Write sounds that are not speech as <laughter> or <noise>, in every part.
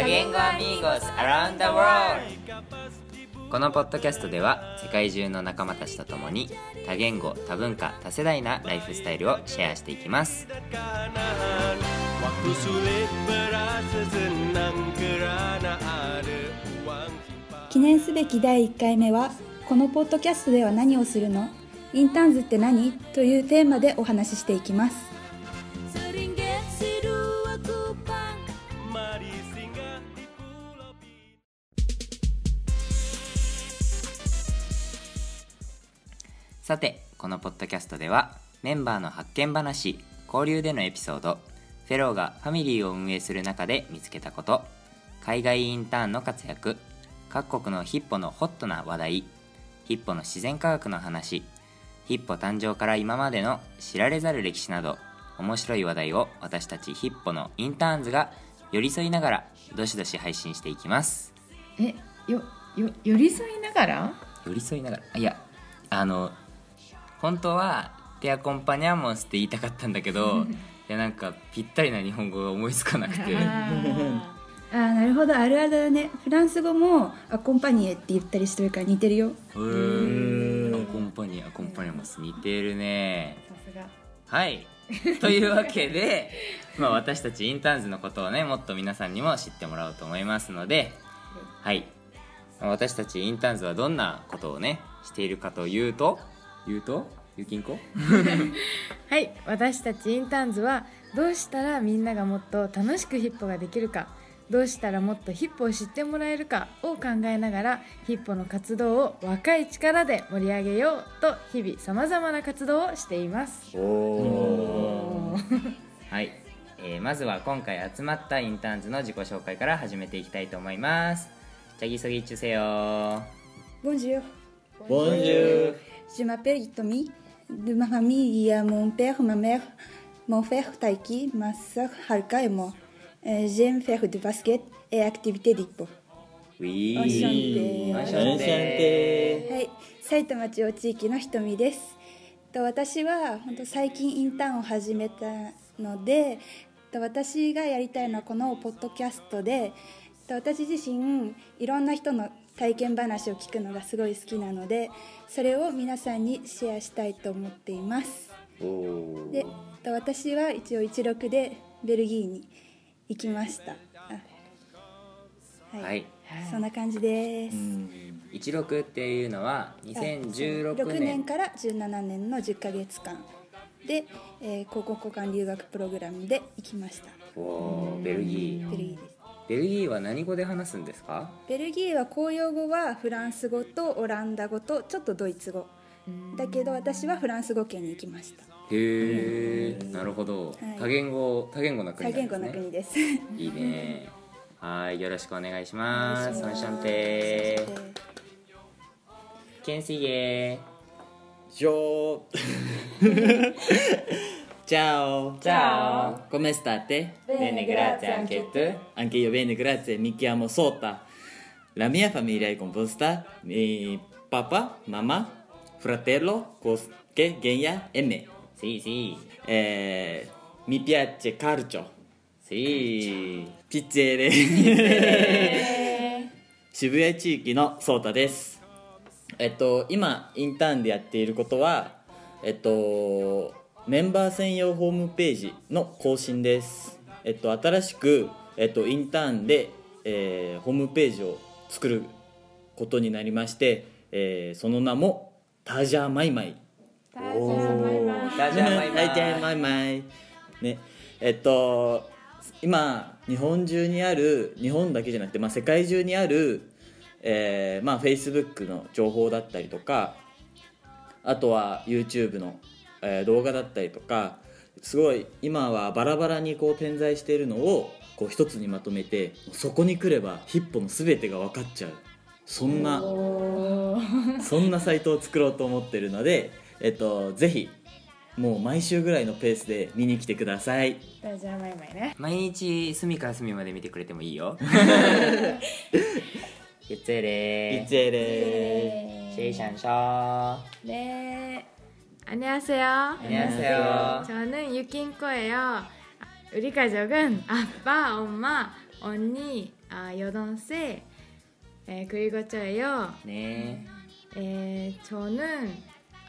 多言語アミーゴス Around the World このポッドキャストでは世界中の仲間たちと共に多言語多文化多世代なライフスタイルをシェアしていきます。記念すべき第1回目はこのポッドキャストでは何をするの？インターンズって何？というテーマでお話ししていきます。さてこのポッドキャストではメンバーの発見話交流でのエピソードフェローがファミリーを運営する中で見つけたこと海外インターンの活躍各国のヒッポのホットな話題ヒッポの自然科学の話ヒッポ誕生から今までの知られざる歴史など面白い話題を私たちヒッポのインターンズが寄り添いながらどしどし配信していきます。えよよ寄り添いながら？寄り添いながら？いやあの本当は「テアコンパニャモンス」って言いたかったんだけどいやなんかぴったりな日本語が思いつかなくて。ああなるほど。あるあるだね。フランス語も「アコンパニエ」って言ったりしてるから似てるよ。へー。アコンパニアコンパニャモンス似てるね。さすが。はい。<laughs> というわけで、まあ、私たちインターンズのことをねもっと皆さんにも知ってもらおうと思いますのではい。まあ私たちインターンズはどんなことをねしているかというと言うと？ゆきんこ？<laughs> はい私たちインターンズはどうしたらみんながもっと楽しくヒッポができるかどうしたらもっとヒッポを知ってもらえるかを考えながらヒッポの活動を若い力で盛り上げようと日々さまざまな活動をしています。おはい、えーまずは今回集まったインターンズの自己紹介から始めていきたいと思います。チャギソギチュセヨ Bonjour Bonjour. Je m'appelle Itomi de ma famille il y a mon père, ma mère, mon frère Taiki, ma soeur Haruka et moi Euh, J'aime faire du basket et activités d'hippo ウィーおしゃんておしゃんてはい、埼玉中央地域のひとみです。と私は本当最近インターンを始めたので、と私がやりたいのはこのポッドキャストで、と私自身いろんな人の体験話を聞くのがすごい好きなので、それを皆さんにシェアしたいと思っています。で、と私は一応16でベルギーに行きました。あはい。そんな感じです。16っていうのは2016 6年。年から17年の10ヶ月間で、えー、高校交換留学プログラムで行きました。おーベルギー。ベルギーですベルギーは何語で話すんですか？ベルギーは公用語はフランス語とオランダ語とちょっとドイツ語。だけど私はフランス語圏に行きました。へえなるほど、はい。多言語多言語の国多なんですね。言語の国です。いいね。はいよろしくお願いします。ソンシャンテケンシゲ Yo. <laughs> Ciao. Ciao. Come state? Bene grazie anche tu Anche io bene, grazie. Mi chiamo Sota. La mia famiglia è composta di papà, mamma, fratello, Kosuke, Genya e me. Sì sì Eh, mi piace calcio. sì ピッチェレ渋谷地域のソータですえっと今インターンでやっていることはえっとメンバー専用ホームページの更新です。えっと新しくえっとインターンで、えーホームページを作ることになりまして、えーその名もタジャマイマイ。タジャマイマイ。タジャマイマイ。ね。えっと今日本中にある日本だけじゃなくて、まあ、世界中にある、えーまあ、Facebook の情報だったりとかあとは YouTube の、えー動画だったりとかすごい今はバラバラにこう点在しているのをこう一つにまとめてそこに来ればヒッポの全てが分かっちゃう。そんなそんなサイトを作ろうと思ってるので、えっと、ぜひもう毎週ぐらいのペースで見に来てください。タジャマイマイね。毎日隅から隅まで見てくれてもいいよ。<laughs> <laughs> ゆっつえれいつえれシェイ。シャンシャー。네 안녕하세요 안녕하세요 저는 유kin코예요 우리 가족은 아빠, 엄마, 언니, 아, 여동생, 에, 그리고 저요. ね 에, 저는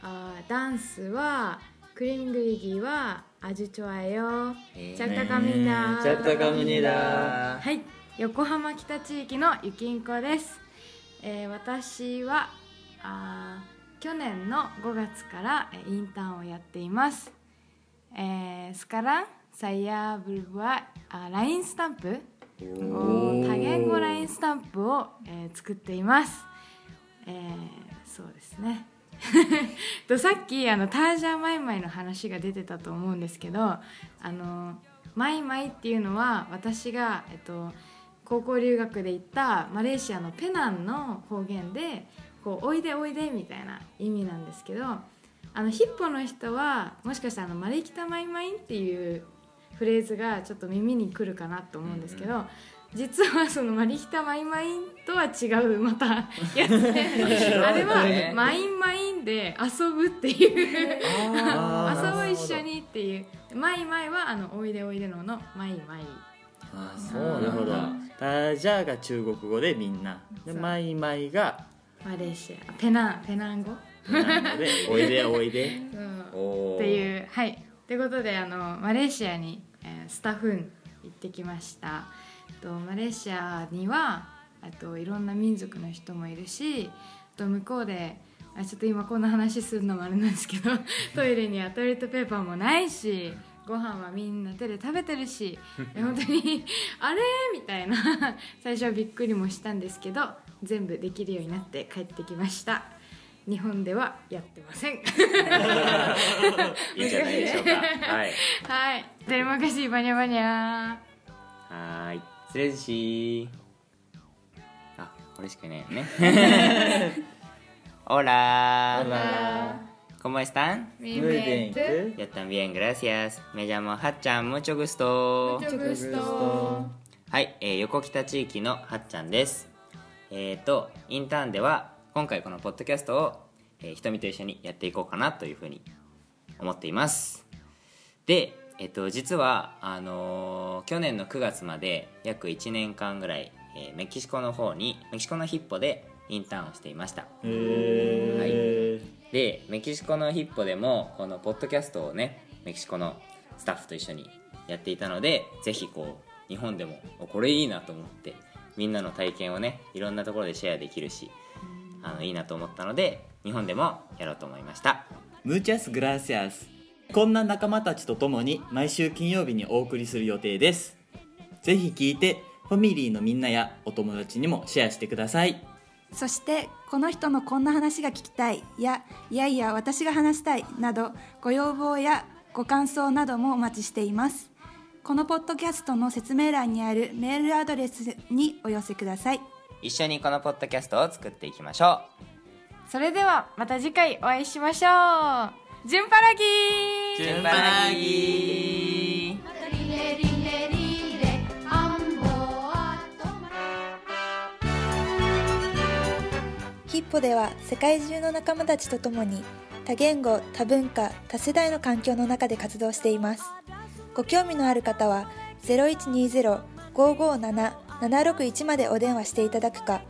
아, 댄스와 그림 그리기와 아주 좋아요. え 잘 부탁합니다. ちゃったかむにだはい、横浜北地域のゆきんこです。えー私はあー 去年の5月からえーインターンをやっています。えー、sekarang saya berbuat あ LINE スタンプ？お多言語 LINE スタンプを、えー作っています。えーそうですね。<laughs> とさっきあのタージャーマイマイの話が出てたと思うんですけどあのマイマイっていうのは私が、えっと、高校留学で行ったマレーシアのペナンの方言でこうおいでおいでみたいな意味なんですけどあのヒッポの人はもしかしたらあのマレキタマイマインっていうフレーズがちょっと耳にくるかなと思うんですけど、実はその mari kita main main とは違うまたやつで <laughs> あれは main main で遊ぶっていう。遊ぶ一緒にっていう。 mai mai はあのおいでおいでのの mai mai。あそうなるほど大家 が中国語でみんな。で mai mai がマレーシア。ペナンペナン語 <laughs> おいでおいで。っていうはい。ということであのマレーシアに、えースタッフン行ってきました。とマレーシアにはあといろんな民族の人もいるしあと向こうであちょっと今こんな話するのもあれなんですけど <laughs> トイレにはトイレットペーパーもないしご飯はみんな手で食べてるしで本当にあれ？みたいな。最初はびっくりもしたんですけど全部できるようになって帰ってきました日本ではやってませんいいんじゃないでしょうかはいはい、terima kasih banyak-banyak. はーい失礼しあこれしかいないよね Hola Hola. ¿Cómo están? Muy bien. Yo también, gracias. Me llamo Hachan, mucho gusto. Mucho gusto. はい、えー横北地域のはっちゃんです。えっ、と、インターンでは、今回このポッドキャストを、えー、ひとみと一緒にやっていこうかなというふうに思っています。で、えっ、と、実は、あのー去年の9月まで約1年間ぐらい、えーメキシコの方に、メキシコのヒッポでインターンをしていました。へーでメキシコのヒッポでもこのポッドキャストをねメキシコのスタッフと一緒にやっていたのでぜひこう日本でもおこれいいなと思ってみんなの体験をねいろんなところでシェアできるしあのいいなと思ったので日本でもやろうと思いました。ムーチャスグラシアスこんな仲間たちと共に毎週金曜日にお送りする予定です。ぜひ聞いてファミリーのみんなやお友達にもシェアしてください。そしてこの人のこんな話が聞きたいやいやいや私が話したいなどご要望やご感想などもお待ちしていますこのポッドキャストの説明欄にあるメールアドレスにお寄せください一緒にこのポッドキャストを作っていきましょそれではまた次回お会いしましょう。ジュンパラギー。う順番なぎヒッポでは世界中の仲間たちと共に多言語多文化多世代の環境の中で活動していますご興味のある方は0120-557-761までお電話していただくか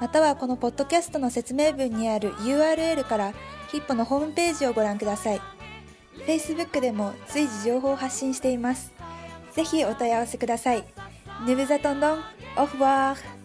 またはこのポッドキャストの説明文にある URL からヒッポのホームページをご覧ください。Facebook でも随時情報を発信しています。ぜひお問い合わせください。ヌブザトンドン、オフバー